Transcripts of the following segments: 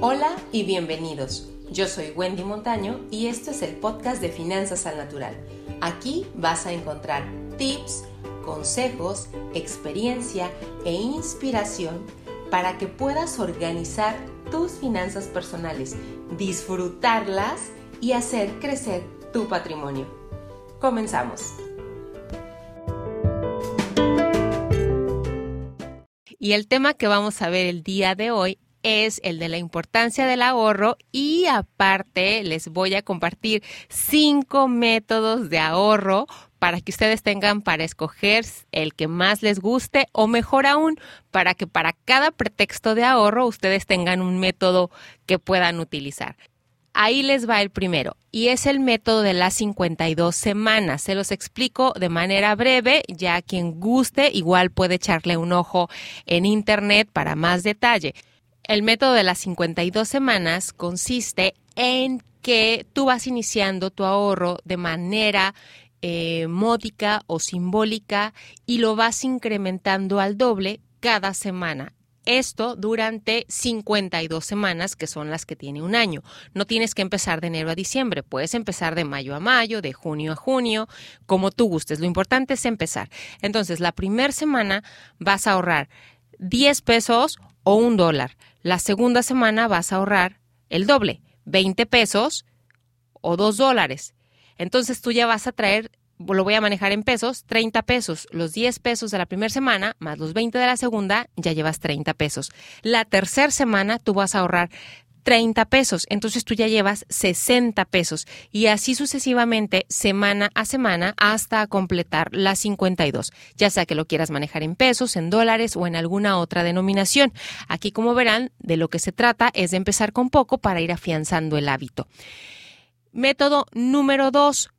Hola y bienvenidos. Yo soy Wendy Montaño y esto es el podcast de Finanzas al Natural. Aquí vas a encontrar tips, consejos, experiencia e inspiración para que puedas organizar tus finanzas personales, disfrutarlas y hacer crecer tu patrimonio. Comenzamos. Y el tema que vamos a ver el día de hoy es el de la importancia del ahorro y aparte les voy a compartir cinco métodos de ahorro para que ustedes tengan para escoger el que más les guste o mejor aún, para que para cada pretexto de ahorro ustedes tengan un método que puedan utilizar. Ahí les va el primero y es el método de las 52 semanas. Se los explico de manera breve, ya quien guste igual puede echarle un ojo en internet para más detalle. El método de las 52 semanas consiste en que tú vas iniciando tu ahorro de manera eh, módica o simbólica y lo vas incrementando al doble cada semana. Esto durante 52 semanas, que son las que tiene un año. No tienes que empezar de enero a diciembre, puedes empezar de mayo a mayo, de junio a junio, como tú gustes. Lo importante es empezar. Entonces, la primera semana vas a ahorrar 10 pesos o un dólar. La segunda semana vas a ahorrar el doble, 20 pesos o 2 dólares. Entonces tú ya vas a traer, lo voy a manejar en pesos, 30 pesos. Los 10 pesos de la primera semana más los 20 de la segunda, ya llevas 30 pesos. La tercera semana tú vas a ahorrar 30 pesos, entonces tú ya llevas 60 pesos y así sucesivamente semana a semana hasta completar las 52, ya sea que lo quieras manejar en pesos, en dólares o en alguna otra denominación. Aquí como verán, de lo que se trata es de empezar con poco para ir afianzando el hábito. Método número 2,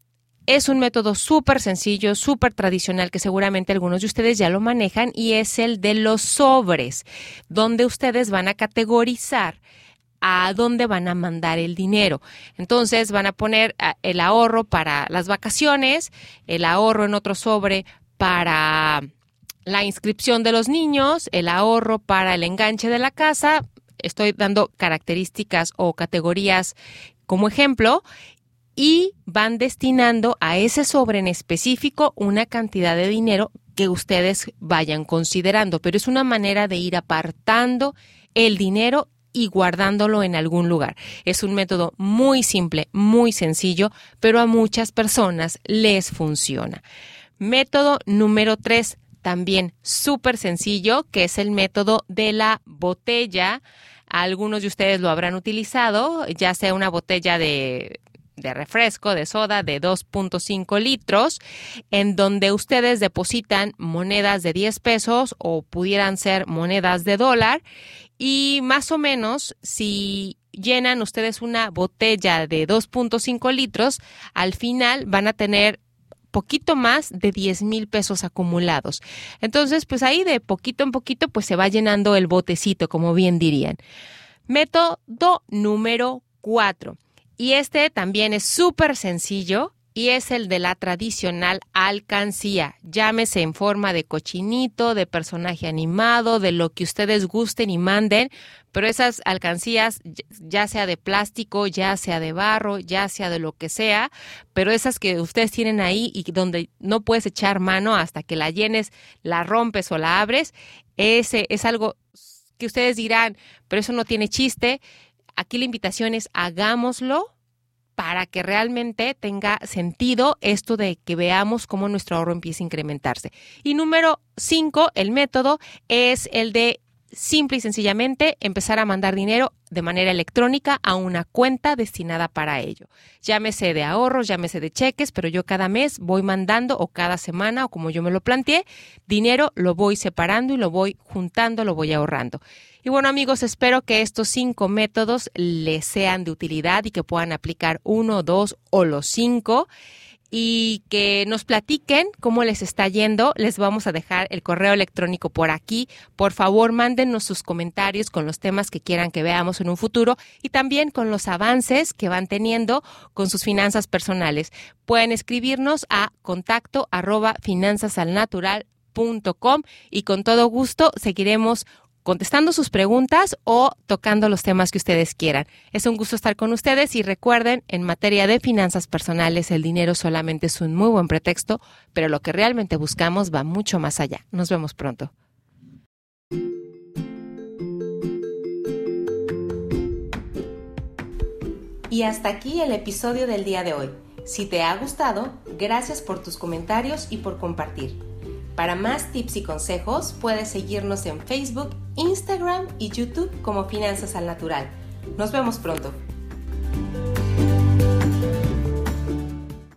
es un método súper sencillo, súper tradicional, que seguramente algunos de ustedes ya lo manejan, y es el de los sobres, donde ustedes van a categorizar a dónde van a mandar el dinero. Entonces van a poner ah, el ahorro para las vacaciones, el ahorro en otro sobre para la inscripción de los niños, el ahorro para el enganche de la casa. Estoy dando características o categorías como ejemplo y van destinando a ese sobre en específico una cantidad de dinero que ustedes vayan considerando, pero es una manera de ir apartando el dinero y guardándolo en algún lugar. Es un método muy simple, muy sencillo, pero a muchas personas les funciona. Método número tres, también súper sencillo, que es el método de la botella. Algunos de ustedes lo habrán utilizado, ya sea una botella de de refresco, de soda de 2.5 litros, en donde ustedes depositan monedas de 10 pesos o pudieran ser monedas de dólar y más o menos si llenan ustedes una botella de 2.5 litros, al final van a tener poquito más de 10 mil pesos acumulados. Entonces, pues ahí de poquito en poquito, pues se va llenando el botecito, como bien dirían. Método número 4 y este también es súper sencillo y es el de la tradicional alcancía. Llámese en forma de cochinito, de personaje animado, de lo que ustedes gusten y manden, pero esas alcancías, ya sea de plástico, ya sea de barro, ya sea de lo que sea, pero esas que ustedes tienen ahí y donde no puedes echar mano hasta que la llenes, la rompes o la abres, ese es algo que ustedes dirán, pero eso no tiene chiste Aquí la invitación es hagámoslo para que realmente tenga sentido esto de que veamos cómo nuestro ahorro empieza a incrementarse. Y número cinco, el método es el de simple y sencillamente empezar a mandar dinero de manera electrónica a una cuenta destinada para ello. Llámese de ahorros, llámese de cheques, pero yo cada mes voy mandando o cada semana o como yo me lo planteé, dinero lo voy separando y lo voy juntando, lo voy ahorrando. Y bueno amigos, espero que estos cinco métodos les sean de utilidad y que puedan aplicar uno, dos o los cinco y que nos platiquen cómo les está yendo. Les vamos a dejar el correo electrónico por aquí. Por favor, mándenos sus comentarios con los temas que quieran que veamos en un futuro y también con los avances que van teniendo con sus finanzas personales. Pueden escribirnos a contacto arroba finanzasalnatural.com y con todo gusto seguiremos contestando sus preguntas o tocando los temas que ustedes quieran. Es un gusto estar con ustedes y recuerden, en materia de finanzas personales, el dinero solamente es un muy buen pretexto, pero lo que realmente buscamos va mucho más allá. Nos vemos pronto. Y hasta aquí el episodio del día de hoy. Si te ha gustado, gracias por tus comentarios y por compartir. Para más tips y consejos, puedes seguirnos en Facebook, Instagram y YouTube como Finanzas al Natural. Nos vemos pronto.